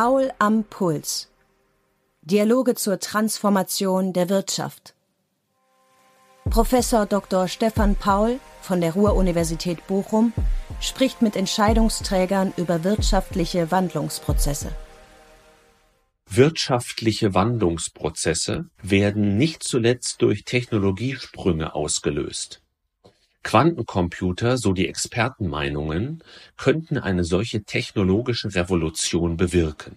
Paul am Puls. Dialoge zur Transformation der Wirtschaft. Professor Dr. Stefan Paul von der Ruhr-Universität Bochum spricht mit Entscheidungsträgern über wirtschaftliche Wandlungsprozesse. Wirtschaftliche Wandlungsprozesse werden nicht zuletzt durch Technologiesprünge ausgelöst. Quantencomputer, so die Expertenmeinungen, könnten eine solche technologische Revolution bewirken.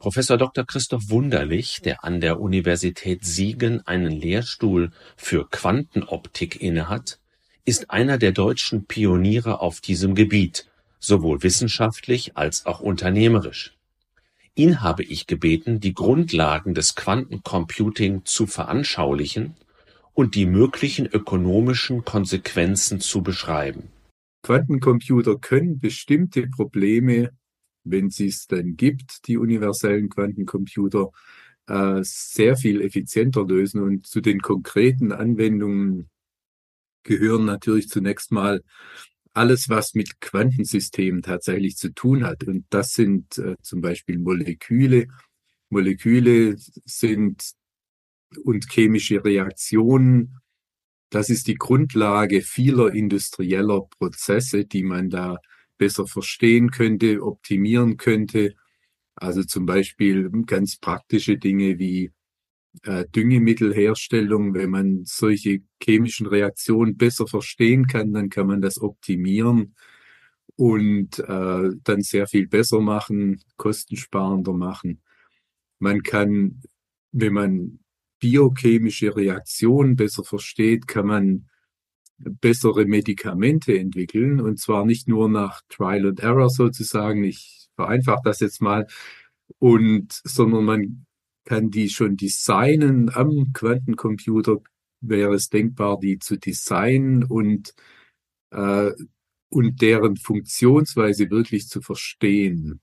Professor Dr. Christoph Wunderlich, der an der Universität Siegen einen Lehrstuhl für Quantenoptik innehat, ist einer der deutschen Pioniere auf diesem Gebiet, sowohl wissenschaftlich als auch unternehmerisch. Ihn habe ich gebeten, die Grundlagen des Quantencomputing zu veranschaulichen und die möglichen ökonomischen Konsequenzen zu beschreiben. Quantencomputer können bestimmte Probleme, wenn sie es denn gibt, die universellen Quantencomputer, äh, sehr viel effizienter lösen. Und zu den konkreten Anwendungen gehören natürlich zunächst mal alles, was mit Quantensystemen tatsächlich zu tun hat. Und das sind äh, zum Beispiel Moleküle. Moleküle sind und chemische Reaktionen. Das ist die Grundlage vieler industrieller Prozesse, die man da besser verstehen könnte, optimieren könnte. Also zum Beispiel ganz praktische Dinge wie äh, Düngemittelherstellung. Wenn man solche chemischen Reaktionen besser verstehen kann, dann kann man das optimieren und äh, dann sehr viel besser machen, kostensparender machen. Man kann, wenn man biochemische Reaktionen besser versteht, kann man bessere Medikamente entwickeln und zwar nicht nur nach Trial and Error sozusagen. Ich vereinfache das jetzt mal und sondern man kann die schon designen am Quantencomputer wäre es denkbar, die zu designen und äh, und deren Funktionsweise wirklich zu verstehen.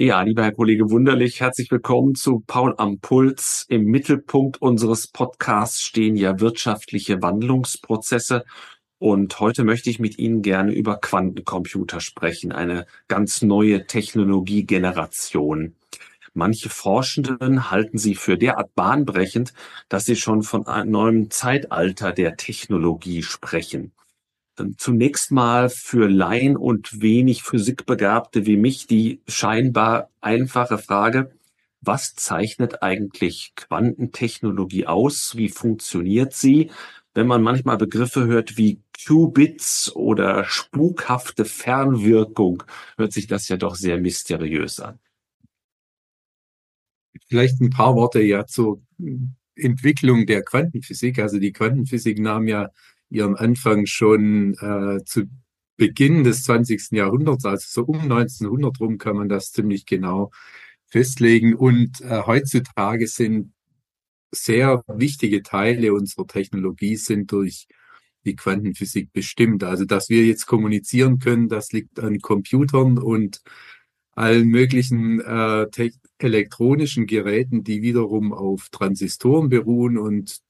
Ja, lieber Herr Kollege Wunderlich, herzlich willkommen zu Paul am Puls. Im Mittelpunkt unseres Podcasts stehen ja wirtschaftliche Wandlungsprozesse. Und heute möchte ich mit Ihnen gerne über Quantencomputer sprechen, eine ganz neue Technologiegeneration. Manche Forschenden halten sie für derart bahnbrechend, dass sie schon von einem neuen Zeitalter der Technologie sprechen. Zunächst mal für Laien und wenig Physikbegabte wie mich die scheinbar einfache Frage, was zeichnet eigentlich Quantentechnologie aus? Wie funktioniert sie? Wenn man manchmal Begriffe hört wie Qubits oder spukhafte Fernwirkung, hört sich das ja doch sehr mysteriös an. Vielleicht ein paar Worte ja zur Entwicklung der Quantenphysik. Also die Quantenphysik nahm ja ihren Anfang schon äh, zu Beginn des 20. Jahrhunderts, also so um 1900 rum kann man das ziemlich genau festlegen. Und äh, heutzutage sind sehr wichtige Teile unserer Technologie sind durch die Quantenphysik bestimmt. Also dass wir jetzt kommunizieren können, das liegt an Computern und allen möglichen äh, elektronischen Geräten, die wiederum auf Transistoren beruhen und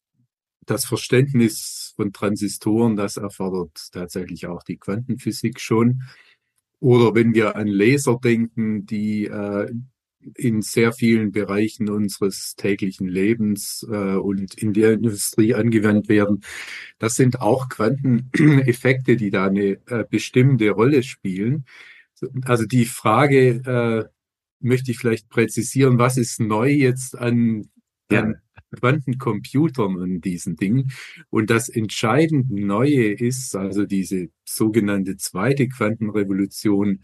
das Verständnis von Transistoren, das erfordert tatsächlich auch die Quantenphysik schon. Oder wenn wir an Laser denken, die äh, in sehr vielen Bereichen unseres täglichen Lebens äh, und in der Industrie angewandt werden. Das sind auch Quanteneffekte, die da eine äh, bestimmende Rolle spielen. Also die Frage äh, möchte ich vielleicht präzisieren, was ist neu jetzt an, an Quantencomputern und diesen Dingen. Und das entscheidend Neue ist, also diese sogenannte zweite Quantenrevolution,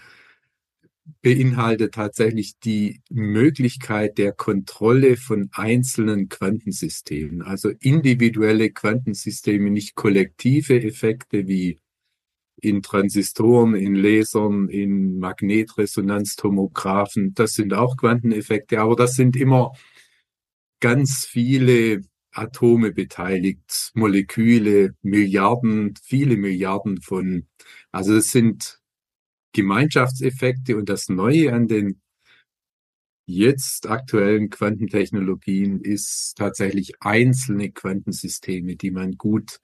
beinhaltet tatsächlich die Möglichkeit der Kontrolle von einzelnen Quantensystemen, also individuelle Quantensysteme, nicht kollektive Effekte wie in Transistoren, in Lasern, in Magnetresonanztomographen. Das sind auch Quanteneffekte, aber das sind immer ganz viele Atome beteiligt, Moleküle, Milliarden, viele Milliarden von, also es sind Gemeinschaftseffekte und das Neue an den jetzt aktuellen Quantentechnologien ist tatsächlich einzelne Quantensysteme, die man gut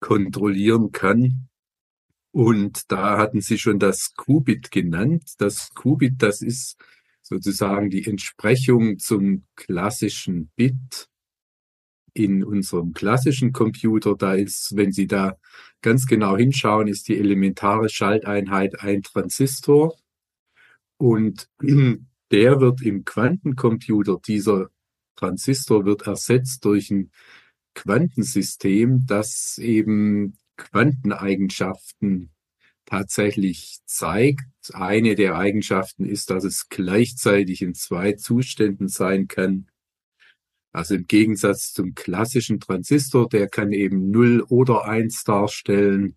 kontrollieren kann. Und da hatten Sie schon das Qubit genannt. Das Qubit, das ist sozusagen die Entsprechung zum klassischen Bit in unserem klassischen Computer. Da ist, wenn Sie da ganz genau hinschauen, ist die elementare Schalteinheit ein Transistor. Und der wird im Quantencomputer, dieser Transistor wird ersetzt durch ein Quantensystem, das eben Quanteneigenschaften tatsächlich zeigt. Eine der Eigenschaften ist, dass es gleichzeitig in zwei Zuständen sein kann. Also im Gegensatz zum klassischen Transistor, der kann eben 0 oder 1 darstellen.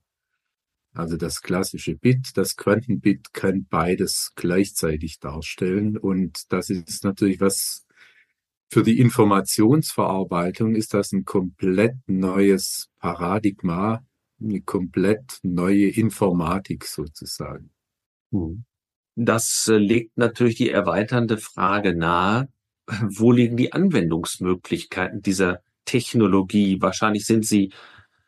Also das klassische Bit, das Quantenbit kann beides gleichzeitig darstellen. Und das ist natürlich was für die Informationsverarbeitung ist das ein komplett neues Paradigma, eine komplett neue Informatik sozusagen. Hm. Das äh, legt natürlich die erweiternde Frage nahe, wo liegen die Anwendungsmöglichkeiten dieser Technologie? Wahrscheinlich sind sie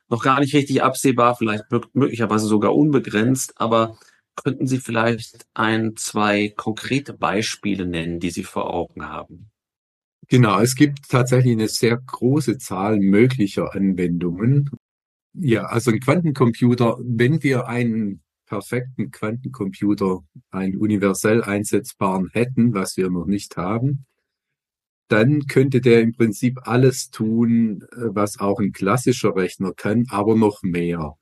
noch gar nicht richtig absehbar, vielleicht möglicherweise sogar unbegrenzt, aber könnten Sie vielleicht ein, zwei konkrete Beispiele nennen, die Sie vor Augen haben? Genau, es gibt tatsächlich eine sehr große Zahl möglicher Anwendungen. Ja, also ein Quantencomputer, wenn wir einen perfekten Quantencomputer, einen universell einsetzbaren hätten, was wir noch nicht haben, dann könnte der im Prinzip alles tun, äh, was auch ein klassischer Rechner kann, aber noch mehr.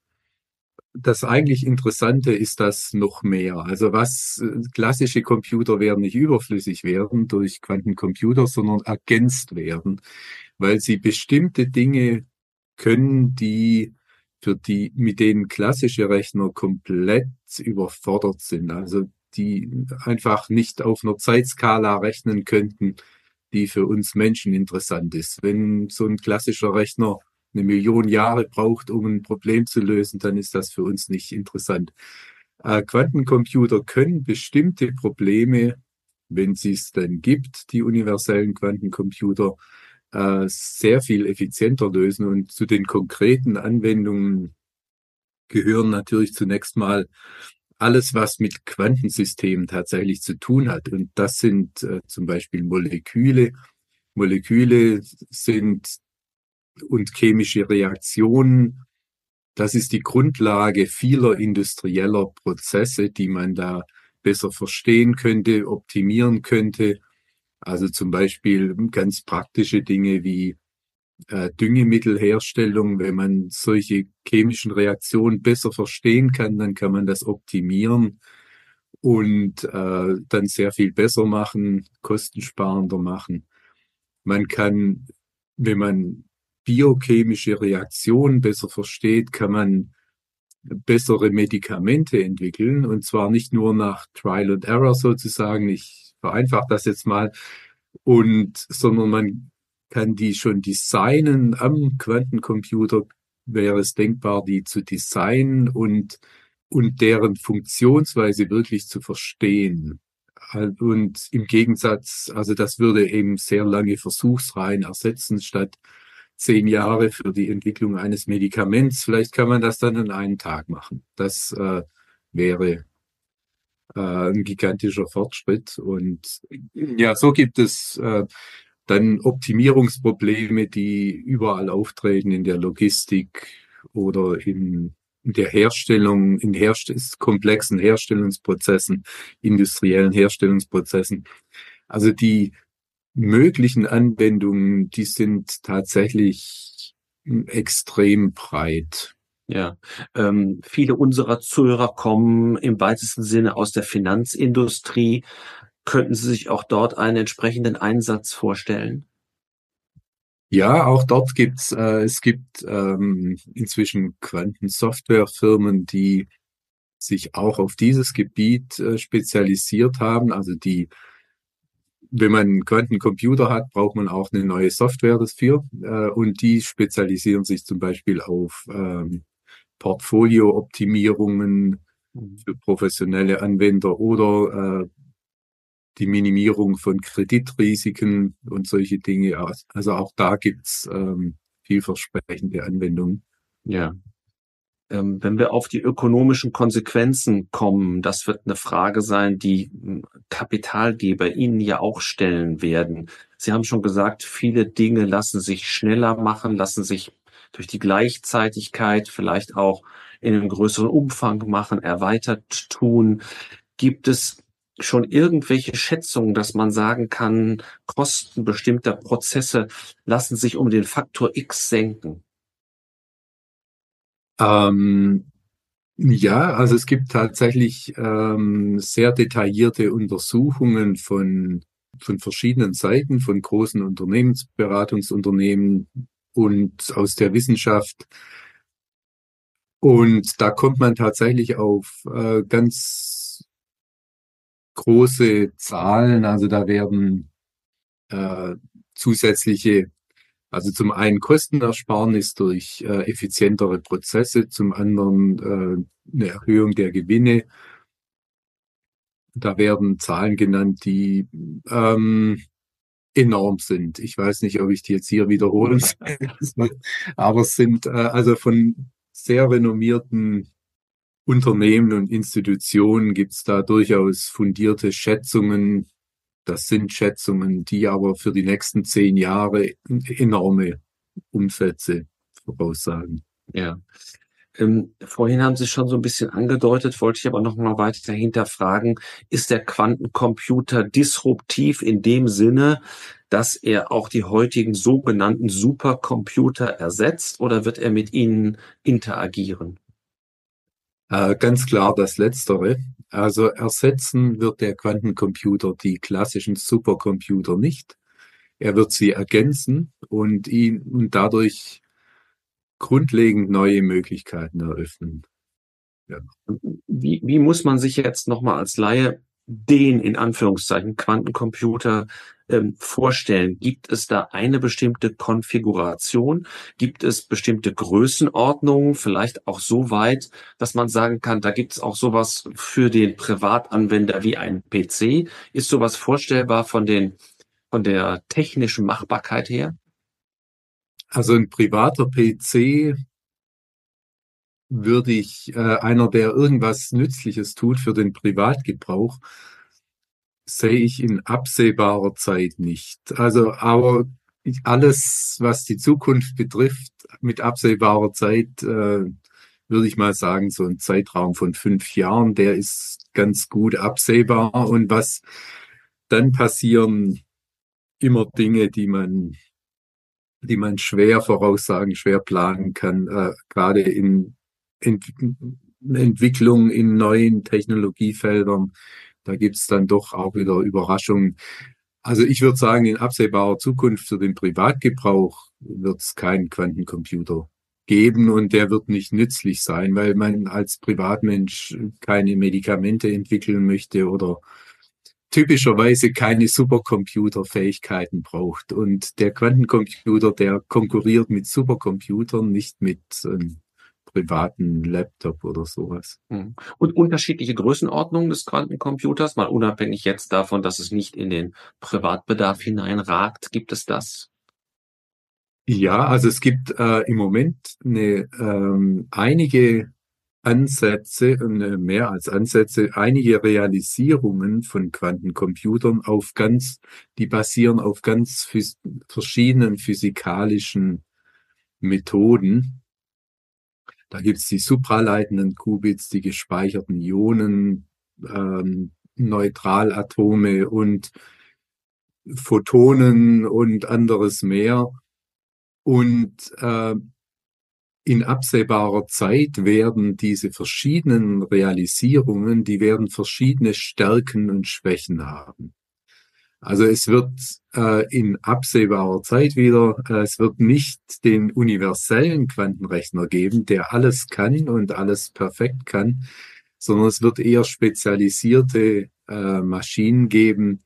Das eigentlich Interessante ist das noch mehr. Also was äh, klassische Computer werden nicht überflüssig werden durch Quantencomputer, sondern ergänzt werden, weil sie bestimmte Dinge können, die für die, mit denen klassische Rechner komplett überfordert sind. Also die einfach nicht auf einer Zeitskala rechnen könnten, die für uns Menschen interessant ist. Wenn so ein klassischer Rechner eine Million Jahre braucht, um ein Problem zu lösen, dann ist das für uns nicht interessant. Äh, Quantencomputer können bestimmte Probleme, wenn sie es denn gibt, die universellen Quantencomputer, äh, sehr viel effizienter lösen. Und zu den konkreten Anwendungen gehören natürlich zunächst mal alles, was mit Quantensystemen tatsächlich zu tun hat. Und das sind äh, zum Beispiel Moleküle. Moleküle sind und chemische Reaktionen. Das ist die Grundlage vieler industrieller Prozesse, die man da besser verstehen könnte, optimieren könnte. Also zum Beispiel ganz praktische Dinge wie äh, Düngemittelherstellung, wenn man solche chemischen Reaktionen besser verstehen kann, dann kann man das optimieren und äh, dann sehr viel besser machen, kostensparender machen. Man kann, wenn man biochemische Reaktionen besser versteht, kann man bessere Medikamente entwickeln und zwar nicht nur nach Trial and Error sozusagen. Ich vereinfache das jetzt mal und sondern man kann die schon designen am Quantencomputer, wäre es denkbar, die zu designen und, und deren Funktionsweise wirklich zu verstehen. Und im Gegensatz, also das würde eben sehr lange Versuchsreihen ersetzen, statt zehn Jahre für die Entwicklung eines Medikaments. Vielleicht kann man das dann in einem Tag machen. Das äh, wäre äh, ein gigantischer Fortschritt. Und ja, so gibt es äh, dann Optimierungsprobleme, die überall auftreten in der Logistik oder in, der Herstellung, in herst komplexen Herstellungsprozessen, industriellen Herstellungsprozessen. Also die möglichen Anwendungen, die sind tatsächlich extrem breit. Ja, ähm, viele unserer Zuhörer kommen im weitesten Sinne aus der Finanzindustrie. Könnten Sie sich auch dort einen entsprechenden Einsatz vorstellen? Ja, auch dort gibt's, äh, es gibt ähm, inzwischen Quantensoftwarefirmen, die sich auch auf dieses Gebiet äh, spezialisiert haben. Also die, wenn man einen Quantencomputer hat, braucht man auch eine neue Software dafür. Äh, und die spezialisieren sich zum Beispiel auf ähm, Portfolio-Optimierungen, mhm. für professionelle Anwender oder äh, die Minimierung von Kreditrisiken und solche Dinge. Also auch da gibt's ähm, vielversprechende Anwendungen. Ja. Ähm, wenn wir auf die ökonomischen Konsequenzen kommen, das wird eine Frage sein, die hm, Kapitalgeber Ihnen ja auch stellen werden. Sie haben schon gesagt, viele Dinge lassen sich schneller machen, lassen sich durch die Gleichzeitigkeit vielleicht auch in einem größeren Umfang machen, erweitert tun. Gibt es schon irgendwelche Schätzungen, dass man sagen kann, Kosten bestimmter Prozesse lassen sich um den Faktor X senken? Ähm, ja, also es gibt tatsächlich ähm, sehr detaillierte Untersuchungen von, von verschiedenen Seiten, von großen Unternehmensberatungsunternehmen und aus der Wissenschaft. Und da kommt man tatsächlich auf äh, ganz große Zahlen. Also da werden äh, zusätzliche also zum einen Kostenersparnis durch äh, effizientere Prozesse, zum anderen äh, eine Erhöhung der Gewinne. Da werden Zahlen genannt, die ähm, enorm sind. Ich weiß nicht, ob ich die jetzt hier wiederholen soll, aber es sind äh, also von sehr renommierten Unternehmen und Institutionen gibt es da durchaus fundierte Schätzungen, das sind Schätzungen, die aber für die nächsten zehn Jahre enorme Umsätze voraussagen. Ja. Ähm, vorhin haben Sie schon so ein bisschen angedeutet, wollte ich aber noch mal weiter dahinter fragen, ist der Quantencomputer disruptiv in dem Sinne, dass er auch die heutigen sogenannten Supercomputer ersetzt oder wird er mit ihnen interagieren? Äh, ganz klar das Letztere. Also ersetzen wird der Quantencomputer die klassischen Supercomputer nicht. Er wird sie ergänzen und ihn und dadurch grundlegend neue Möglichkeiten eröffnen. Ja. Wie, wie muss man sich jetzt nochmal als Laie den in Anführungszeichen Quantencomputer ähm, vorstellen? Gibt es da eine bestimmte Konfiguration? Gibt es bestimmte Größenordnungen? Vielleicht auch so weit, dass man sagen kann, da gibt es auch sowas für den Privatanwender wie ein PC. Ist sowas vorstellbar von den von der technischen Machbarkeit her? Also ein privater PC würde ich äh, einer, der irgendwas Nützliches tut für den Privatgebrauch, sehe ich in absehbarer Zeit nicht. Also, aber alles, was die Zukunft betrifft, mit absehbarer Zeit, äh, würde ich mal sagen, so ein Zeitraum von fünf Jahren, der ist ganz gut absehbar. Und was dann passieren, immer Dinge, die man, die man schwer voraussagen, schwer planen kann, äh, gerade in Ent Entwicklung in neuen Technologiefeldern. Da gibt's dann doch auch wieder Überraschungen. Also ich würde sagen, in absehbarer Zukunft für den Privatgebrauch wird es keinen Quantencomputer geben und der wird nicht nützlich sein, weil man als Privatmensch keine Medikamente entwickeln möchte oder typischerweise keine Supercomputerfähigkeiten braucht. Und der Quantencomputer, der konkurriert mit Supercomputern, nicht mit ähm, privaten Laptop oder sowas. Mhm. Und unterschiedliche Größenordnungen des Quantencomputers, mal unabhängig jetzt davon, dass es nicht in den Privatbedarf hineinragt, gibt es das? Ja, also es gibt äh, im Moment eine, ähm, einige Ansätze, äh, mehr als Ansätze, einige Realisierungen von Quantencomputern auf ganz, die basieren auf ganz phys verschiedenen physikalischen Methoden. Da gibt es die supraleitenden Qubits, die gespeicherten Ionen, ähm, Neutralatome und Photonen und anderes mehr. Und äh, in absehbarer Zeit werden diese verschiedenen Realisierungen, die werden verschiedene Stärken und Schwächen haben. Also es wird äh, in absehbarer Zeit wieder, äh, es wird nicht den universellen Quantenrechner geben, der alles kann und alles perfekt kann, sondern es wird eher spezialisierte äh, Maschinen geben,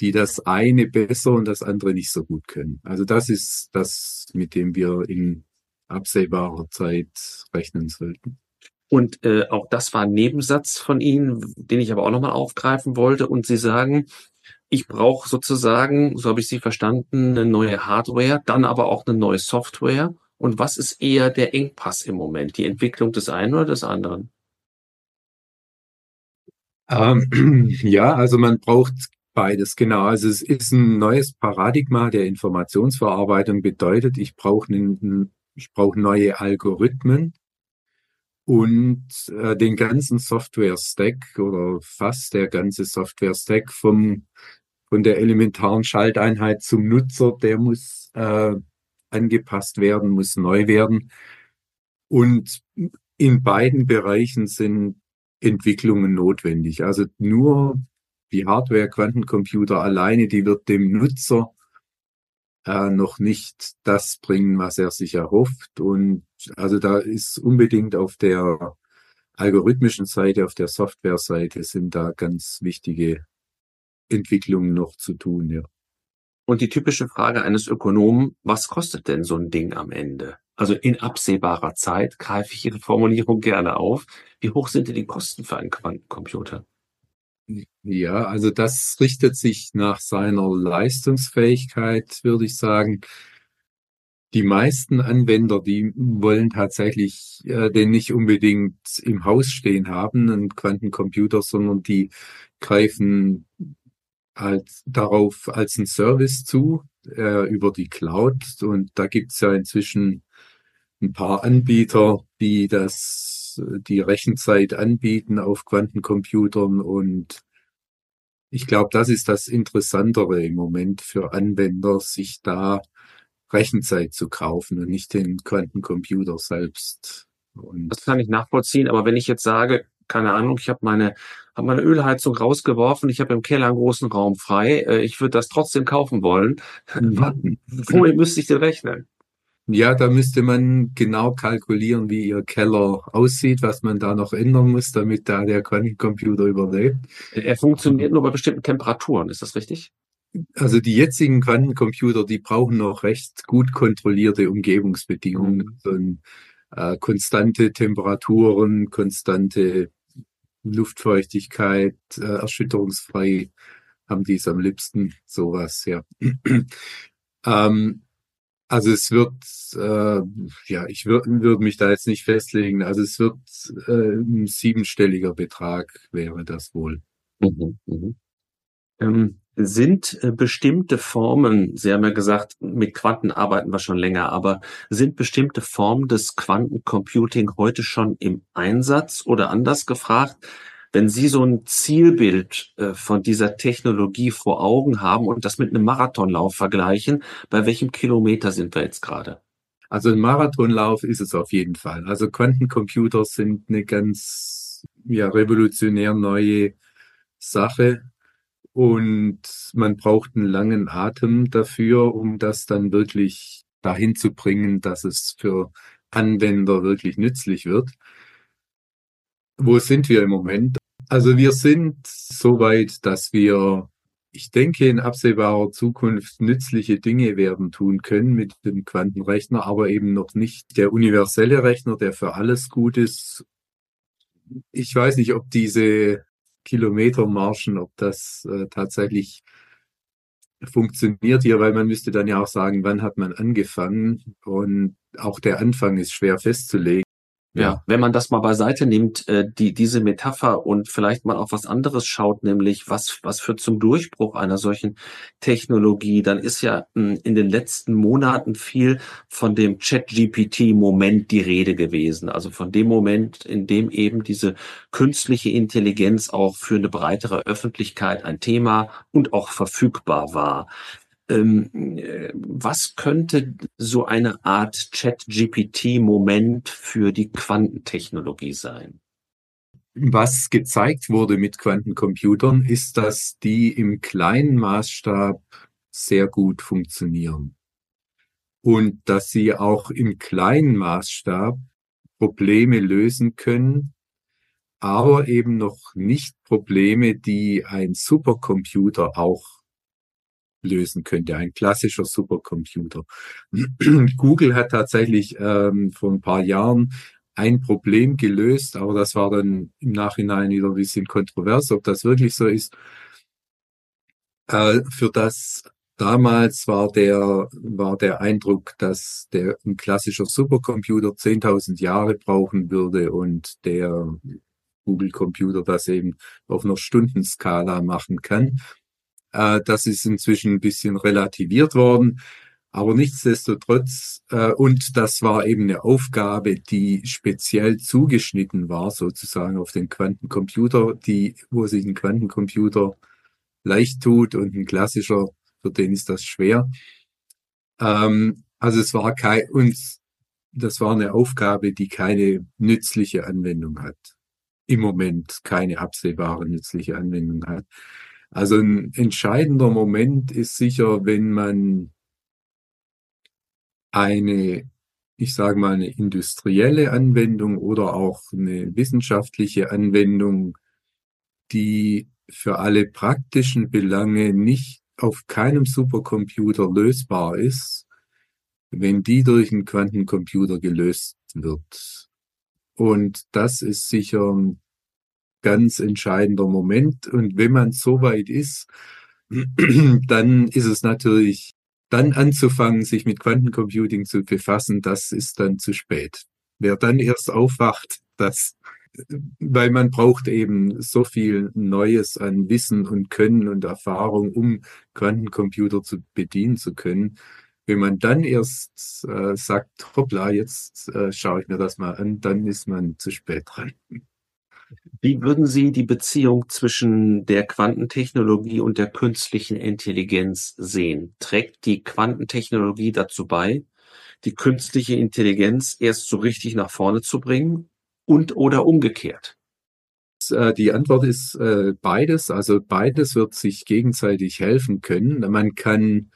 die das eine besser und das andere nicht so gut können. Also das ist das, mit dem wir in absehbarer Zeit rechnen sollten. Und äh, auch das war ein Nebensatz von Ihnen, den ich aber auch nochmal aufgreifen wollte. Und Sie sagen, ich brauche sozusagen, so habe ich Sie verstanden, eine neue Hardware, dann aber auch eine neue Software. Und was ist eher der Engpass im Moment? Die Entwicklung des einen oder des anderen? Ähm, ja, also man braucht beides, genau. Also es ist ein neues Paradigma der Informationsverarbeitung, bedeutet, ich brauche einen, ich brauche neue Algorithmen und äh, den ganzen Software-Stack oder fast der ganze Software-Stack vom von der elementaren Schalteinheit zum Nutzer, der muss äh, angepasst werden, muss neu werden. Und in beiden Bereichen sind Entwicklungen notwendig. Also nur die Hardware Quantencomputer alleine, die wird dem Nutzer äh, noch nicht das bringen, was er sich erhofft. Und also da ist unbedingt auf der algorithmischen Seite, auf der Software-Seite sind da ganz wichtige Entwicklungen noch zu tun, ja. Und die typische Frage eines Ökonomen, was kostet denn so ein Ding am Ende? Also in absehbarer Zeit greife ich Ihre Formulierung gerne auf. Wie hoch sind denn die Kosten für einen Quantencomputer? Ja, also das richtet sich nach seiner Leistungsfähigkeit, würde ich sagen. Die meisten Anwender, die wollen tatsächlich äh, den nicht unbedingt im Haus stehen haben, einen Quantencomputer, sondern die greifen als, darauf als ein Service zu äh, über die Cloud. Und da gibt's ja inzwischen ein paar Anbieter, die das, die Rechenzeit anbieten auf Quantencomputern. Und ich glaube, das ist das Interessantere im Moment für Anwender, sich da Rechenzeit zu kaufen und nicht den Quantencomputer selbst. Und das kann ich nachvollziehen, aber wenn ich jetzt sage, keine Ahnung, ich habe meine, hab meine Ölheizung rausgeworfen, ich habe im Keller einen großen Raum frei, äh, ich würde das trotzdem kaufen wollen. Mhm. Wohin müsste ich denn rechnen? Ja, da müsste man genau kalkulieren, wie Ihr Keller aussieht, was man da noch ändern muss, damit da der Quantencomputer überlebt. Er funktioniert nur bei bestimmten Temperaturen, ist das richtig? Also die jetzigen Quantencomputer, die brauchen noch recht gut kontrollierte Umgebungsbedingungen. Mhm. äh, konstante Temperaturen, konstante Luftfeuchtigkeit, äh, erschütterungsfrei haben die es am liebsten, sowas, ja. ähm, also es wird, äh, ja, ich würde würd mich da jetzt nicht festlegen. Also es wird äh, ein siebenstelliger Betrag wäre das wohl. Mhm, mhm. Ähm, sind äh, bestimmte Formen, Sie haben ja gesagt, mit Quanten arbeiten wir schon länger, aber sind bestimmte Formen des Quantencomputing heute schon im Einsatz oder anders gefragt? Wenn Sie so ein Zielbild äh, von dieser Technologie vor Augen haben und das mit einem Marathonlauf vergleichen, bei welchem Kilometer sind wir jetzt gerade? Also ein Marathonlauf ist es auf jeden Fall. Also Quantencomputer sind eine ganz ja, revolutionär neue Sache und man braucht einen langen Atem dafür, um das dann wirklich dahin zu bringen, dass es für Anwender wirklich nützlich wird. Wo sind wir im Moment? Also wir sind so weit, dass wir, ich denke, in absehbarer Zukunft nützliche Dinge werden tun können mit dem Quantenrechner, aber eben noch nicht der universelle Rechner, der für alles gut ist. Ich weiß nicht, ob diese Kilometermarschen, ob das äh, tatsächlich funktioniert hier, weil man müsste dann ja auch sagen, wann hat man angefangen und auch der Anfang ist schwer festzulegen. Ja, wenn man das mal beiseite nimmt, äh, die, diese Metapher und vielleicht mal auf was anderes schaut, nämlich was, was führt zum Durchbruch einer solchen Technologie, dann ist ja mh, hm, in den letzten Monaten viel von dem Chat-GPT-Moment die Rede gewesen. Also von dem Moment, in dem eben diese künstliche Intelligenz auch für eine breitere Öffentlichkeit ein Thema und auch verfügbar war. Ähm, äh, was könnte so eine Art Chat-GPT-Moment für die Quantentechnologie sein? Was gezeigt wurde mit Quantencomputern, ist, dass die im kleinen Maßstab sehr gut funktionieren und dass sie auch im kleinen Maßstab Probleme lösen können, aber eben noch nicht Probleme, die ein Supercomputer auch lösen könnte, ein klassischer Supercomputer. Google hat tatsächlich ähm, vor ein paar Jahren ein Problem gelöst, aber das war dann im Nachhinein wieder ein bisschen kontrovers, ob das wirklich so ist. Äh, für das damals war der, war der Eindruck, dass der ein klassischer Supercomputer 10.000 Jahre brauchen würde und der Google Computer das eben auf einer Stundenskala machen kann. Äh, das ist inzwischen ein bisschen relativiert worden. Aber nichtsdestotrotz, äh, und das war eben eine Aufgabe, die speziell zugeschnitten war, sozusagen auf den Quantencomputer, die, wo sich ein Quantencomputer leicht tut und ein klassischer, für den ist das schwer. Ähm, also es war kein, uns, das war eine Aufgabe, die keine nützliche Anwendung hat. Im Moment keine absehbare nützliche Anwendung hat. Also ein entscheidender Moment ist sicher, wenn man eine, ich sage mal, eine industrielle Anwendung oder auch eine wissenschaftliche Anwendung, die für alle praktischen Belange nicht auf keinem Supercomputer lösbar ist, wenn die durch einen Quantencomputer gelöst wird. Und das ist sicher ganz entscheidender Moment. Und wenn man so weit ist, dann ist es natürlich dann anzufangen, sich mit Quantencomputing zu befassen, das ist dann zu spät. Wer dann erst aufwacht, das, weil man braucht eben so viel Neues an Wissen und Können und Erfahrung, um Quantencomputer zu bedienen zu können. Wenn man dann erst äh, sagt, hoppla, jetzt äh, schaue ich mir das mal an, dann ist man zu spät dran. Wie würden Sie die Beziehung zwischen der Quantentechnologie und der künstlichen Intelligenz sehen? Trägt die Quantentechnologie dazu bei, die künstliche Intelligenz erst so richtig nach vorne zu bringen und oder umgekehrt? Äh, die Antwort ist äh, beides. Also beides wird sich gegenseitig helfen können. Man kann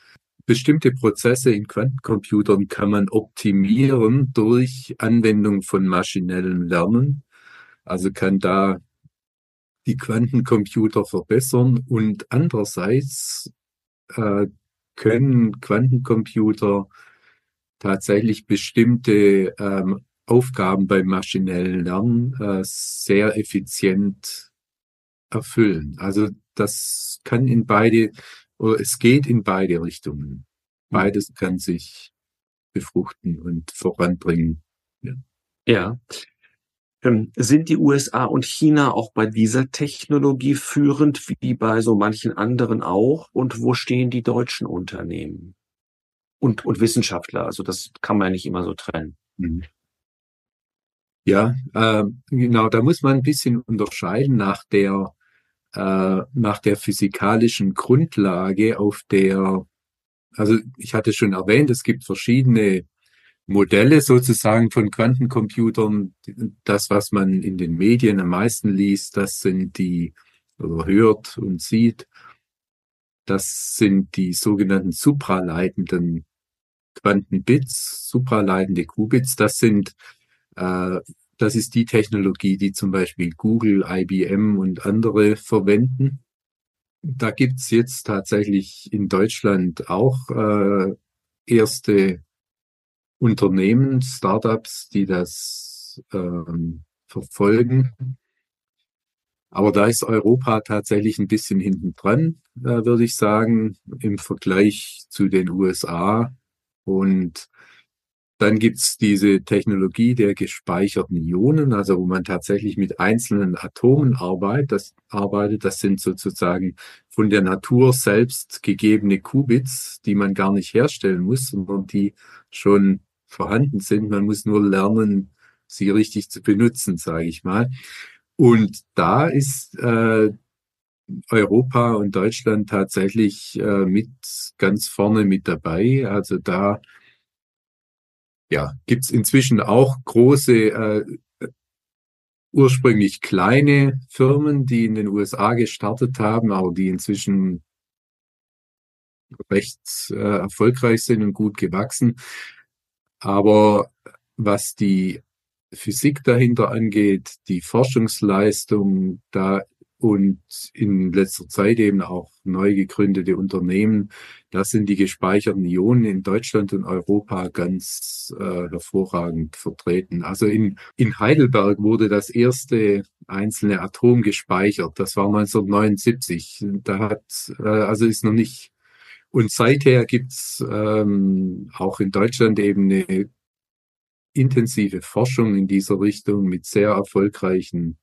bestimmte Prozesse in Quantencomputern kann man optimieren durch Anwendung von maschinellem Lernen. Also kann da die Quantencomputer verbessern und andererseits äh, können Quantencomputer tatsächlich bestimmte ähm, Aufgaben beim maschinellen Lernen äh, sehr effizient erfüllen. Also das kann in beide, oder es geht in beide Richtungen. Beides kann sich befruchten und voranbringen. Ja. ja. Ähm, sind die USA und China auch bei dieser Technologie führend, wie bei so manchen anderen auch? Und wo stehen die deutschen Unternehmen und, und Wissenschaftler? Also das kann man ja nicht immer so trennen. Mhm. Ja, äh, genau, da muss man ein bisschen unterscheiden nach der, äh, nach der physikalischen Grundlage, auf der, also ich hatte schon erwähnt, es gibt verschiedene Modelle sozusagen von Quantencomputern, das, was man in den Medien am meisten liest, das sind die, oder hört und sieht, das sind die sogenannten supraleitenden Quantenbits, supraleitende Qubits. Das sind, äh, das ist die Technologie, die zum Beispiel Google, IBM und andere verwenden. Da gibt's jetzt tatsächlich in Deutschland auch äh, erste Unternehmen, Startups, die das ähm, verfolgen. Aber da ist Europa tatsächlich ein bisschen hinten dran, äh, würde ich sagen, im Vergleich zu den USA. Und dann gibt's diese Technologie der gespeicherten Ionen, also wo man tatsächlich mit einzelnen Atomen arbeitet. Das, arbeitet. das sind sozusagen von der Natur selbst gegebene Qubits, die man gar nicht herstellen muss, sondern die schon vorhanden sind. Man muss nur lernen, sie richtig zu benutzen, sage ich mal. Und da ist äh, Europa und Deutschland tatsächlich äh, mit ganz vorne mit dabei. Also da ja, gibt's inzwischen auch große, äh, ursprünglich kleine Firmen, die in den USA gestartet haben, aber die inzwischen recht äh, erfolgreich sind und gut gewachsen. Aber was die Physik dahinter angeht, die Forschungsleistung, da und in letzter Zeit eben auch neu gegründete Unternehmen, da sind die gespeicherten Ionen in Deutschland und Europa ganz äh, hervorragend vertreten. Also in, in Heidelberg wurde das erste einzelne Atom gespeichert. Das war 1979. Da hat, äh, also ist noch nicht und seither gibt's ähm, auch in Deutschland eben eine intensive Forschung in dieser Richtung mit sehr erfolgreichen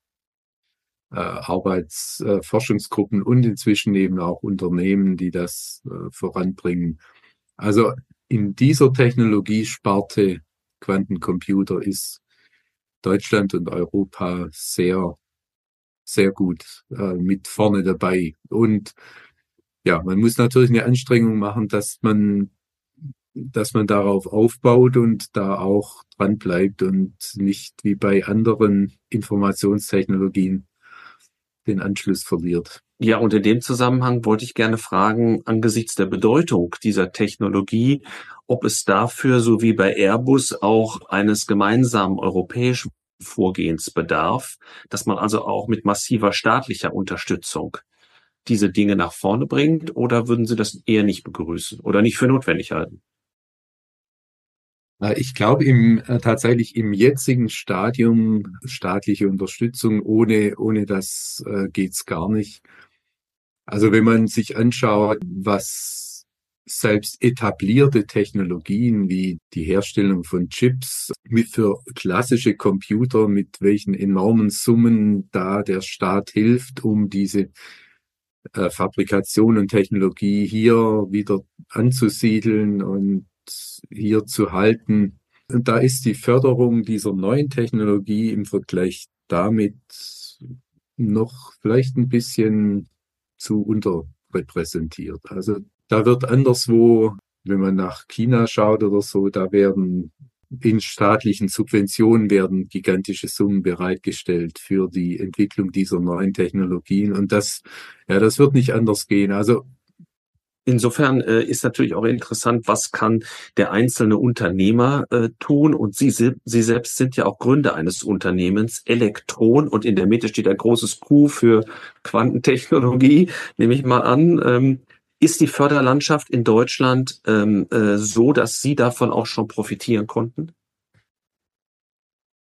äh, Arbeitsforschungsgruppen äh, und inzwischen eben auch Unternehmen, die das äh, voranbringen. Also in dieser Technologiesparte Quantencomputer ist Deutschland und Europa sehr, sehr gut äh, mit vorne dabei. Und ja, man muss natürlich eine Anstrengung machen, dass man, dass man darauf aufbaut und da auch dran bleibt und nicht wie bei anderen Informationstechnologien den Anschluss verliert. Ja, und in dem Zusammenhang wollte ich gerne fragen, angesichts der Bedeutung dieser Technologie, ob es dafür, so wie bei Airbus, auch eines gemeinsamen europäischen Vorgehens bedarf, dass man also auch mit massiver staatlicher Unterstützung diese Dinge nach vorne bringt, oder würden Sie das eher nicht begrüßen oder nicht für notwendig halten? Äh, ich glaube im äh, tatsächlich im jetzigen Stadium staatliche Unterstützung ohne ohne das äh, geht's gar nicht. Also wenn man sich anschaut, was selbst etablierte Technologien wie die Herstellung von Chips mit für klassische Computer, mit welchen enormen Summen da der Staat hilft, um diese äh, Fabrikation und Technologie hier wieder anzusiedeln und hier zu halten. Und da ist die Förderung dieser neuen Technologie im Vergleich damit noch vielleicht ein bisschen zu unterrepräsentiert. Also da wird anderswo, wenn man nach China schaut oder so, da werden in staatlichen Subventionen werden gigantische Summen bereitgestellt für die Entwicklung dieser neuen Technologien. Und das, ja, das wird nicht anders gehen. Also Insofern äh, ist natürlich auch interessant, was kann der einzelne Unternehmer äh, tun. Und Sie, Sie selbst sind ja auch Gründer eines Unternehmens, Elektron, und in der Mitte steht ein großes Q für Quantentechnologie, nehme ich mal an. Ähm, ist die Förderlandschaft in Deutschland ähm, äh, so, dass Sie davon auch schon profitieren konnten?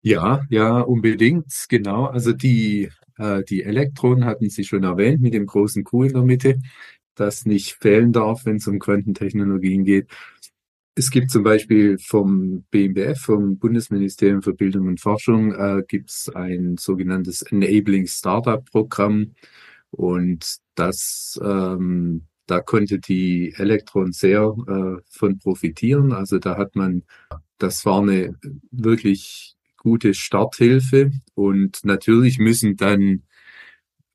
Ja, ja, unbedingt, genau. Also die, äh, die Elektronen hatten Sie schon erwähnt mit dem großen Q in der Mitte das nicht fehlen darf, wenn es um Quantentechnologien geht. Es gibt zum Beispiel vom BMBF, vom Bundesministerium für Bildung und Forschung, äh, gibt es ein sogenanntes Enabling Startup Programm und das ähm, da konnte die Elektron sehr äh, von profitieren. Also da hat man, das war eine wirklich gute Starthilfe und natürlich müssen dann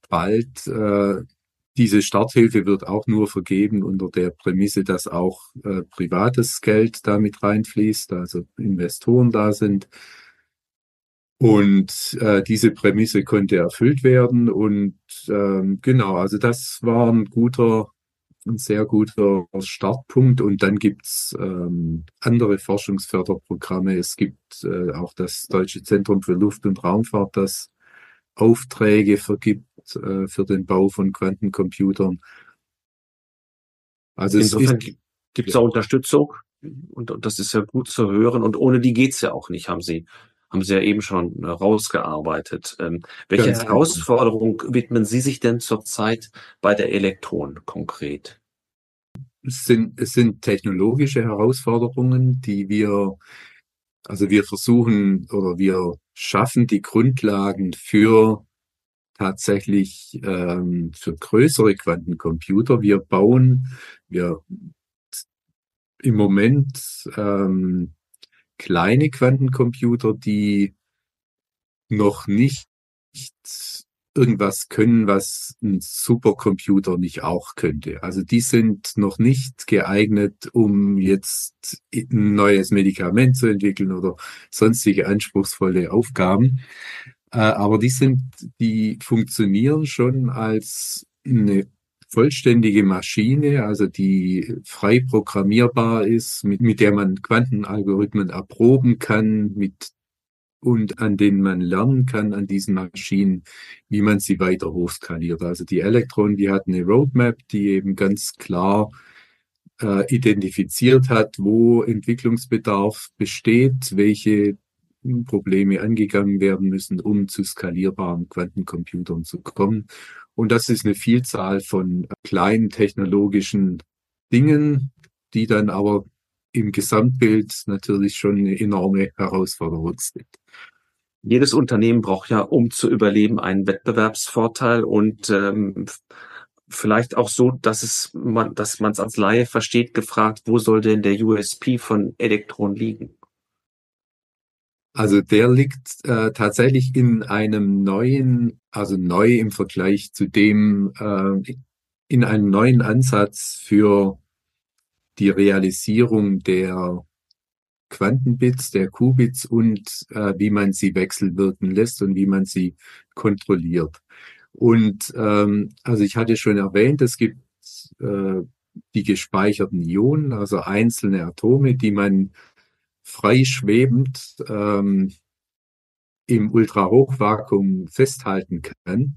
bald äh, diese Starthilfe wird auch nur vergeben unter der Prämisse, dass auch äh, privates Geld damit reinfließt, also Investoren da sind. Und äh, diese Prämisse konnte erfüllt werden. Und ähm, genau, also das war ein guter, ein sehr guter Startpunkt. Und dann gibt's ähm, andere Forschungsförderprogramme. Es gibt äh, auch das Deutsche Zentrum für Luft- und Raumfahrt, das Aufträge vergibt äh, für den Bau von Quantencomputern. Also Insofern gibt es ja. auch Unterstützung und, und, das ist ja gut zu hören und ohne die geht's ja auch nicht, haben Sie haben Sie ja eben schon äh, rausgearbeitet. Ähm, welche Herausforderung genau. widmen Sie sich denn zurzeit bei der Elektron konkret? Es sind, es sind technologische Herausforderungen, die wir, also wir versuchen oder wir schaffen die Grundlagen für tatsächlich ähm, für größere Quantencomputer. Wir bauen, wir im Moment ähm, kleine Quantencomputer, die noch nicht irgendwas können, was ein Supercomputer nicht auch könnte. Also die sind noch nicht geeignet, um jetzt ein neues Medikament zu entwickeln oder sonstige anspruchsvolle Aufgaben. Äh, aber die sind, die funktionieren schon als eine vollständige Maschine, also die frei programmierbar ist, mit, mit der man Quantenalgorithmen erproben kann, mit und an denen man lernen kann, an diesen Maschinen, wie man sie weiter hochskaliert. Also die Elektron, die hat eine Roadmap, die eben ganz klar äh, identifiziert hat, wo Entwicklungsbedarf besteht, welche Probleme angegangen werden müssen, um zu skalierbaren Quantencomputern zu kommen. Und das ist eine Vielzahl von kleinen technologischen Dingen, die dann aber im Gesamtbild natürlich schon eine enorme Herausforderung sind. Jedes Unternehmen braucht ja, um zu überleben, einen Wettbewerbsvorteil und ähm, vielleicht auch so, dass es man, dass man es als Laie versteht, gefragt, wo soll denn der USP von Elektron liegen? Also der liegt äh, tatsächlich in einem neuen, also neu im Vergleich zu dem, äh, in einem neuen Ansatz für die Realisierung der Quantenbits, der Qubits und äh, wie man sie wechselwirken lässt und wie man sie kontrolliert. Und ähm, also ich hatte schon erwähnt, es gibt äh, die gespeicherten Ionen, also einzelne Atome, die man freischwebend ähm, im Ultrahochvakuum festhalten kann.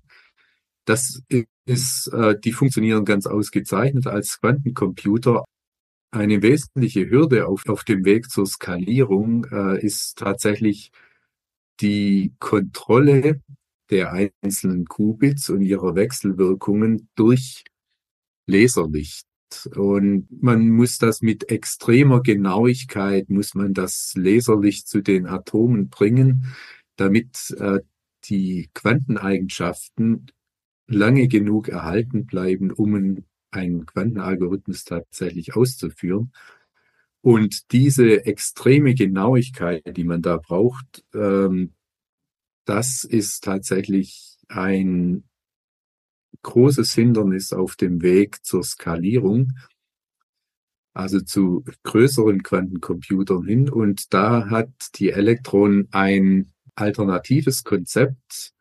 Das ist, äh, die funktionieren ganz ausgezeichnet als Quantencomputer. Eine wesentliche Hürde auf, auf dem Weg zur Skalierung äh, ist tatsächlich die Kontrolle der einzelnen Qubits und ihrer Wechselwirkungen durch Laserlicht. Und man muss das mit extremer Genauigkeit, muss man das Laserlicht zu den Atomen bringen, damit äh, die Quanteneigenschaften lange genug erhalten bleiben, um einen Quantenalgorithmus tatsächlich auszuführen. Und diese extreme Genauigkeit, die man da braucht, ähm, das ist tatsächlich ein großes Hindernis auf dem Weg zur Skalierung, also zu größeren Quantencomputern hin. Und da hat die Elektron ein alternatives Konzept,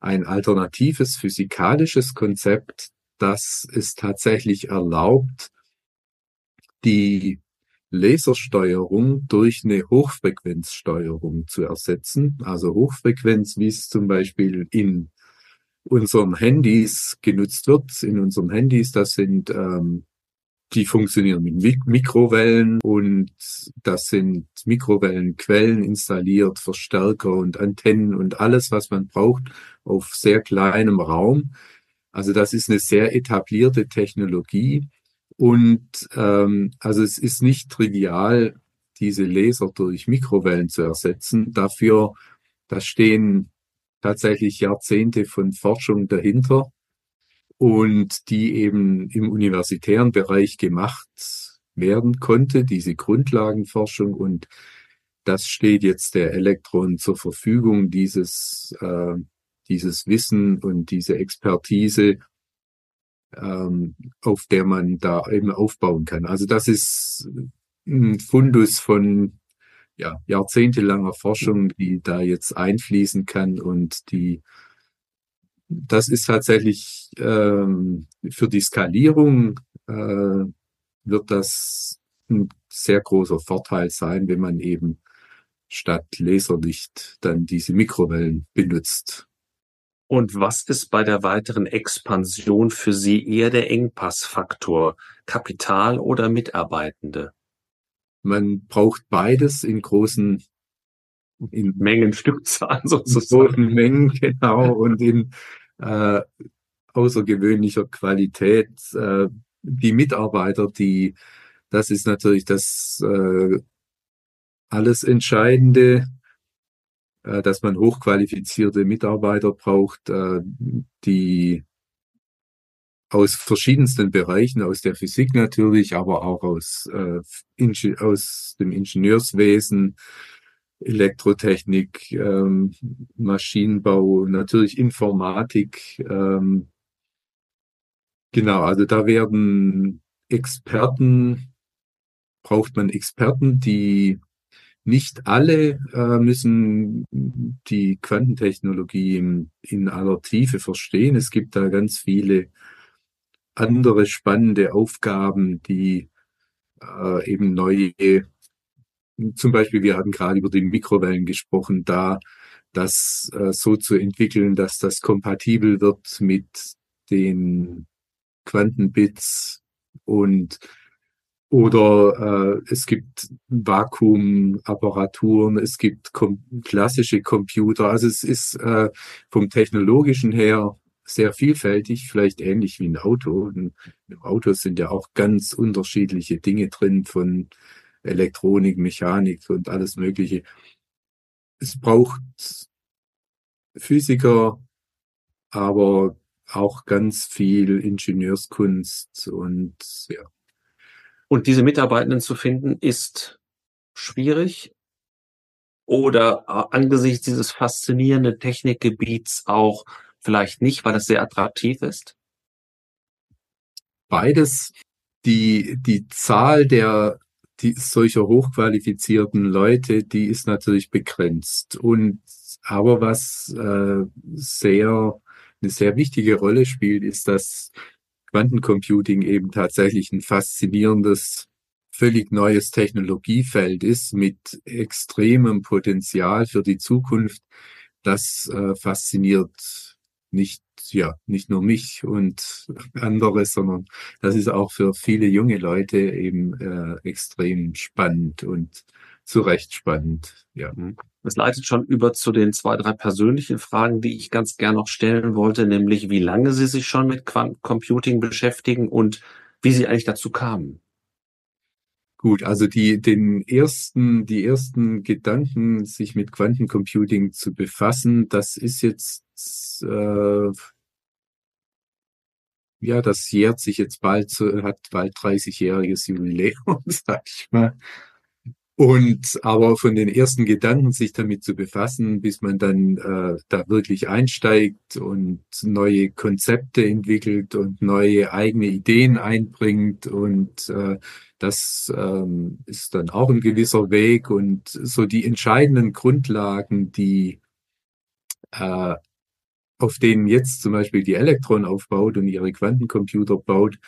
ein alternatives physikalisches Konzept, das es tatsächlich erlaubt, die Lasersteuerung durch eine Hochfrequenzsteuerung zu ersetzen. Also Hochfrequenz, wie es zum Beispiel in unseren Handys genutzt wird. In unseren Handys, das sind, ähm, die funktionieren mit Mik Mikrowellen und das sind Mikrowellenquellen installiert, Verstärker und Antennen und alles, was man braucht auf sehr kleinem Raum. Also das ist eine sehr etablierte Technologie und ähm, also es ist nicht trivial, diese Laser durch Mikrowellen zu ersetzen. Dafür, da stehen tatsächlich Jahrzehnte von Forschung dahinter und die eben im universitären Bereich gemacht werden konnte, diese Grundlagenforschung und das steht jetzt der Elektron zur Verfügung, dieses, äh, dieses Wissen und diese Expertise, ähm, auf der man da eben aufbauen kann. Also das ist ein Fundus von ja, jahrzehntelanger Forschung, die da jetzt einfließen kann und die das ist tatsächlich ähm, für die Skalierung äh, wird das ein sehr großer Vorteil sein, wenn man eben statt Laserlicht dann diese Mikrowellen benutzt. Und was ist bei der weiteren Expansion für Sie eher der Engpassfaktor? Kapital oder Mitarbeitende? Man braucht beides in großen in Mengen Stückzahlen sozusagen. In Mengen, genau, und in äh, außergewöhnlicher Qualität. Äh, die Mitarbeiter, die, das ist natürlich das äh, alles Entscheidende, dass man hochqualifizierte Mitarbeiter braucht, äh, die aus verschiedensten Bereichen, aus der Physik natürlich, aber auch aus, äh, aus dem Ingenieurswesen, Elektrotechnik, ähm, Maschinenbau, natürlich Informatik. Ähm, genau, also da werden Experten, braucht man Experten, die nicht alle äh, müssen die Quantentechnologie in, in aller Tiefe verstehen. Es gibt da ganz viele andere spannende Aufgaben, die äh, eben neue zum Beispiel, wir hatten gerade über die Mikrowellen gesprochen, da das äh, so zu entwickeln, dass das kompatibel wird mit den Quantenbits und oder äh, es gibt Vakuumapparaturen, es gibt kom klassische Computer. Also es ist äh, vom technologischen her sehr vielfältig, vielleicht ähnlich wie ein Auto. Und Im Auto sind ja auch ganz unterschiedliche Dinge drin von Elektronik, Mechanik und alles Mögliche. Es braucht Physiker, aber auch ganz viel Ingenieurskunst und ja. Und diese Mitarbeitenden zu finden, ist schwierig oder äh, angesichts dieses faszinierenden Technikgebiets auch vielleicht nicht, weil es sehr attraktiv ist? Beides. Die, die Zahl der die, solcher hochqualifizierten Leute, die ist natürlich begrenzt. Und aber was äh, sehr eine sehr wichtige Rolle spielt, ist, dass Quantencomputing eben tatsächlich ein faszinierendes, völlig neues Technologiefeld ist mit extremem Potenzial für die Zukunft. Das äh, fasziniert nicht, ja, nicht nur mich und andere, sondern das ist auch für viele junge Leute eben äh, extrem spannend und zu Recht spannend, ja. Mhm. Es leitet schon über zu den zwei, drei persönlichen Fragen, die ich ganz gern noch stellen wollte, nämlich wie lange Sie sich schon mit Quantencomputing beschäftigen und wie Sie eigentlich dazu kamen. Gut, also die, den ersten, die ersten Gedanken, sich mit Quantencomputing zu befassen, das ist jetzt, äh, ja, das jährt sich jetzt bald, hat bald 30-jähriges Jubiläum, sag ich mal. Und aber von den ersten Gedanken, sich damit zu befassen, bis man dann äh, da wirklich einsteigt und neue Konzepte entwickelt und neue eigene Ideen einbringt und äh, das ähm, ist dann auch ein gewisser Weg. Und so die entscheidenden Grundlagen, die äh, auf denen jetzt zum Beispiel die Elektron aufbaut und ihre Quantencomputer baut,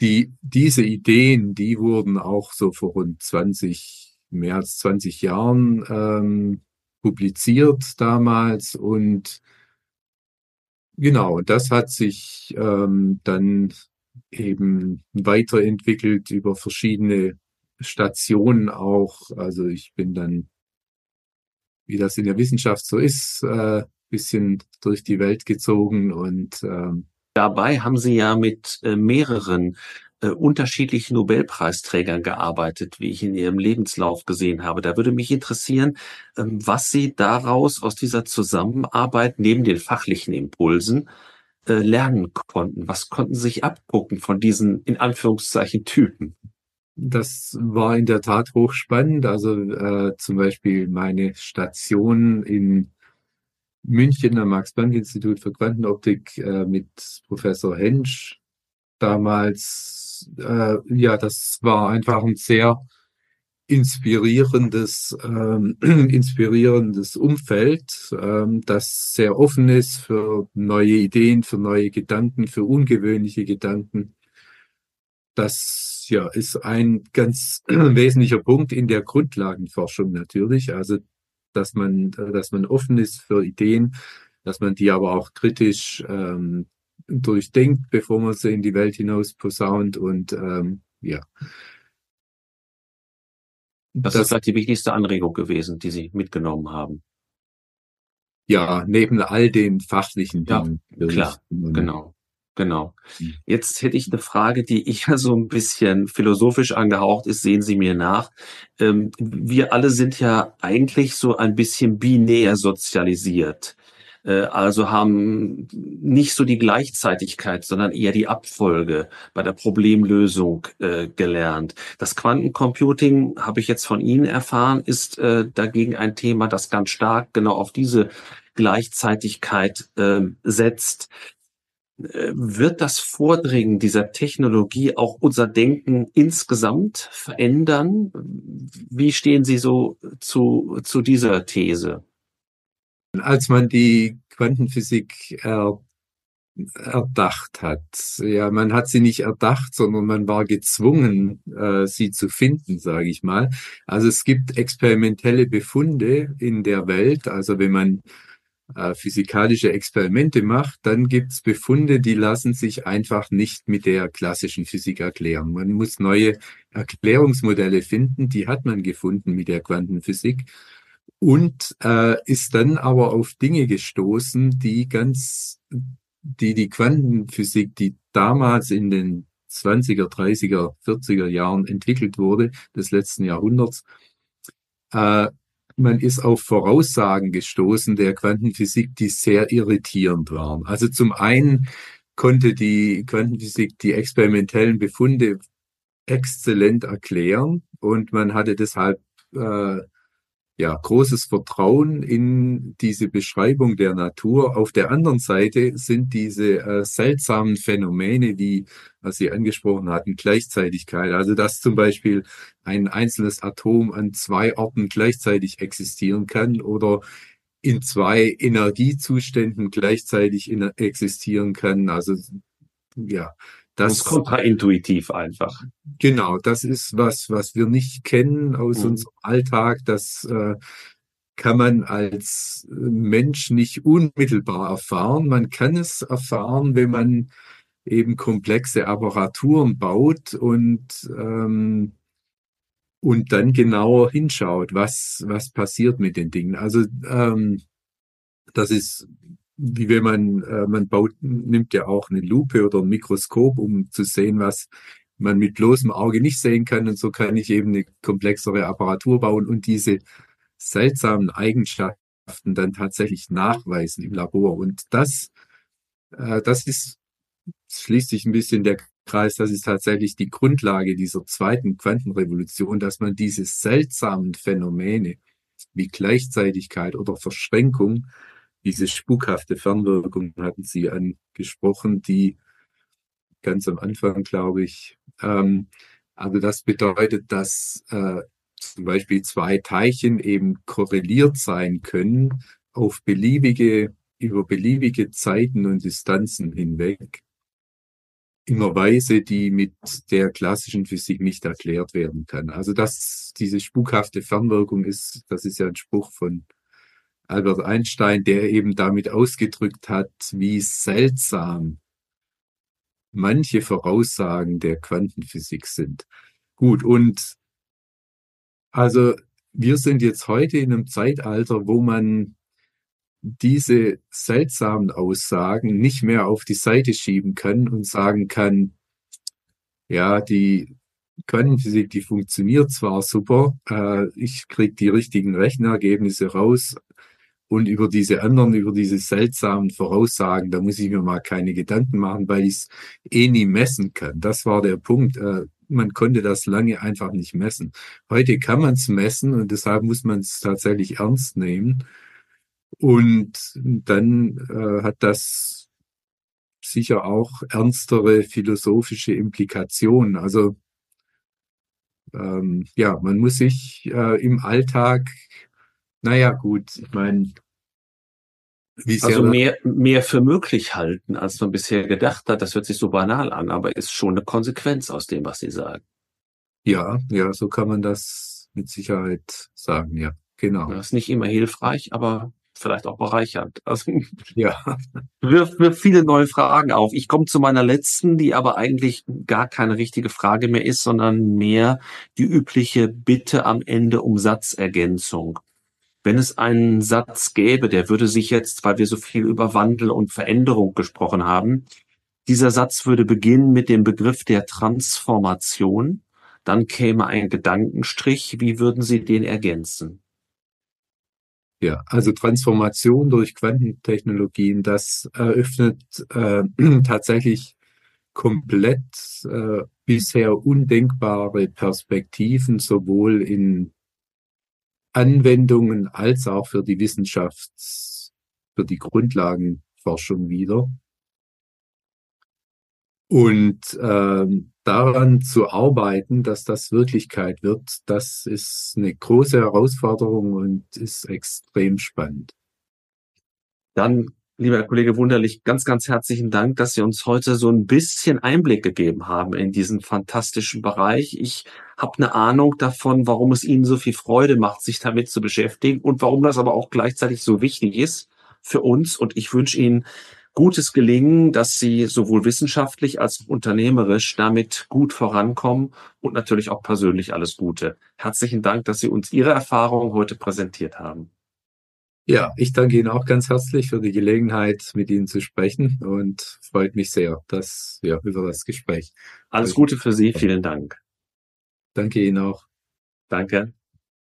die, diese Ideen, die wurden auch so vor rund 20 mehr als 20 Jahren ähm, publiziert damals und genau, das hat sich ähm, dann eben weiterentwickelt über verschiedene Stationen auch. Also ich bin dann, wie das in der Wissenschaft so ist, äh, bisschen durch die Welt gezogen und ähm, Dabei haben Sie ja mit äh, mehreren äh, unterschiedlichen Nobelpreisträgern gearbeitet, wie ich in Ihrem Lebenslauf gesehen habe. Da würde mich interessieren, ähm, was Sie daraus aus dieser Zusammenarbeit neben den fachlichen Impulsen äh, lernen konnten. Was konnten Sie sich abgucken von diesen in Anführungszeichen Typen? Das war in der Tat hochspannend. Also äh, zum Beispiel meine Station in München am Max-Planck-Institut für Quantenoptik äh, mit Professor Hensch damals äh, ja, das war einfach ein sehr inspirierendes, ähm, inspirierendes Umfeld, ähm, das sehr offen ist für neue Ideen, für neue Gedanken, für ungewöhnliche Gedanken. Das ja ist ein ganz wesentlicher Punkt in der Grundlagenforschung natürlich. Also, dass man, dass man offen ist für Ideen, dass man die aber auch kritisch ähm, durchdenkt, bevor man sie in die Welt hinaus posaunt und ähm, ja. Das, das ist halt die wichtigste Anregung gewesen, die Sie mitgenommen haben. Ja, neben all den fachlichen Dingen. Ja, klar, genau. Genau. Hm. Jetzt hätte ich eine Frage, die ich ja so ein bisschen philosophisch angehaucht ist, sehen Sie mir nach. Ähm, wir alle sind ja eigentlich so ein bisschen binär sozialisiert. Äh, also haben nicht so die Gleichzeitigkeit, sondern eher die Abfolge bei der Problemlösung äh, gelernt. Das Quantencomputing, habe ich jetzt von Ihnen erfahren, ist äh, dagegen ein Thema, das ganz stark genau auf diese Gleichzeitigkeit äh, setzt. Wird das Vordringen dieser Technologie auch unser Denken insgesamt verändern? Wie stehen Sie so zu, zu dieser These? Als man die Quantenphysik erdacht hat. Ja, man hat sie nicht erdacht, sondern man war gezwungen, äh, sie zu finden, sage ich mal. Also es gibt experimentelle Befunde in der Welt. Also wenn man äh, physikalische Experimente macht, dann gibt's Befunde, die lassen sich einfach nicht mit der klassischen Physik erklären. Man muss neue Erklärungsmodelle finden, die hat man gefunden mit der Quantenphysik und äh, ist dann aber auf Dinge gestoßen, die ganz die die Quantenphysik, die damals in den 20er, 30er, 40er Jahren entwickelt wurde, des letzten Jahrhunderts, äh, man ist auf Voraussagen gestoßen der Quantenphysik, die sehr irritierend waren. Also zum einen konnte die Quantenphysik die experimentellen Befunde exzellent erklären und man hatte deshalb äh, ja, großes Vertrauen in diese Beschreibung der Natur. Auf der anderen Seite sind diese äh, seltsamen Phänomene, wie was Sie angesprochen hatten, Gleichzeitigkeit. Also dass zum Beispiel ein einzelnes Atom an zwei Orten gleichzeitig existieren kann oder in zwei Energiezuständen gleichzeitig existieren kann. Also ja, das ist kontraintuitiv einfach. Genau, das ist was, was wir nicht kennen aus mhm. unserem Alltag. Das äh, kann man als Mensch nicht unmittelbar erfahren. Man kann es erfahren, wenn man eben komplexe Apparaturen baut und ähm, und dann genauer hinschaut, was was passiert mit den Dingen. Also ähm, das ist wie wenn man, äh, man baut, nimmt ja auch eine Lupe oder ein Mikroskop, um zu sehen, was man mit bloßem Auge nicht sehen kann. Und so kann ich eben eine komplexere Apparatur bauen und diese seltsamen Eigenschaften dann tatsächlich nachweisen im Labor. Und das, äh, das ist, schließt sich ein bisschen der Kreis, das ist tatsächlich die Grundlage dieser zweiten Quantenrevolution, dass man diese seltsamen Phänomene wie Gleichzeitigkeit oder Verschränkung diese spukhafte Fernwirkung hatten Sie angesprochen, die ganz am Anfang, glaube ich. Ähm, also das bedeutet, dass äh, zum Beispiel zwei Teilchen eben korreliert sein können auf beliebige, über beliebige Zeiten und Distanzen hinweg. In einer Weise, die mit der klassischen Physik nicht erklärt werden kann. Also dass diese spukhafte Fernwirkung ist, das ist ja ein Spruch von Albert Einstein, der eben damit ausgedrückt hat, wie seltsam manche Voraussagen der Quantenphysik sind. Gut, und also wir sind jetzt heute in einem Zeitalter, wo man diese seltsamen Aussagen nicht mehr auf die Seite schieben kann und sagen kann, ja, die Quantenphysik, die funktioniert zwar super, äh, ich kriege die richtigen Rechenergebnisse raus, und über diese anderen, über diese seltsamen Voraussagen, da muss ich mir mal keine Gedanken machen, weil ich es eh nie messen kann. Das war der Punkt. Äh, man konnte das lange einfach nicht messen. Heute kann man es messen und deshalb muss man es tatsächlich ernst nehmen. Und dann äh, hat das sicher auch ernstere philosophische Implikationen. Also ähm, ja, man muss sich äh, im Alltag naja, gut, ich meine. Also mehr, mehr für möglich halten, als man bisher gedacht hat. Das hört sich so banal an, aber ist schon eine Konsequenz aus dem, was Sie sagen. Ja, ja, so kann man das mit Sicherheit sagen, ja, genau. Das ist nicht immer hilfreich, aber vielleicht auch bereichernd. Also, ja. wirft mir viele neue Fragen auf. Ich komme zu meiner letzten, die aber eigentlich gar keine richtige Frage mehr ist, sondern mehr die übliche Bitte am Ende um Satzergänzung. Wenn es einen Satz gäbe, der würde sich jetzt, weil wir so viel über Wandel und Veränderung gesprochen haben, dieser Satz würde beginnen mit dem Begriff der Transformation. Dann käme ein Gedankenstrich. Wie würden Sie den ergänzen? Ja, also Transformation durch Quantentechnologien, das eröffnet äh, tatsächlich komplett äh, bisher undenkbare Perspektiven, sowohl in Anwendungen als auch für die Wissenschafts-, für die Grundlagenforschung wieder. Und ähm, daran zu arbeiten, dass das Wirklichkeit wird, das ist eine große Herausforderung und ist extrem spannend. Dann Lieber Kollege Wunderlich, ganz, ganz herzlichen Dank, dass Sie uns heute so ein bisschen Einblick gegeben haben in diesen fantastischen Bereich. Ich habe eine Ahnung davon, warum es Ihnen so viel Freude macht, sich damit zu beschäftigen und warum das aber auch gleichzeitig so wichtig ist für uns. Und ich wünsche Ihnen gutes Gelingen, dass Sie sowohl wissenschaftlich als auch unternehmerisch damit gut vorankommen und natürlich auch persönlich alles Gute. Herzlichen Dank, dass Sie uns Ihre Erfahrungen heute präsentiert haben. Ja, ich danke Ihnen auch ganz herzlich für die Gelegenheit, mit Ihnen zu sprechen und freut mich sehr, dass ja über das Gespräch. Alles Gute für Sie, vielen Dank. Danke Ihnen auch. Danke.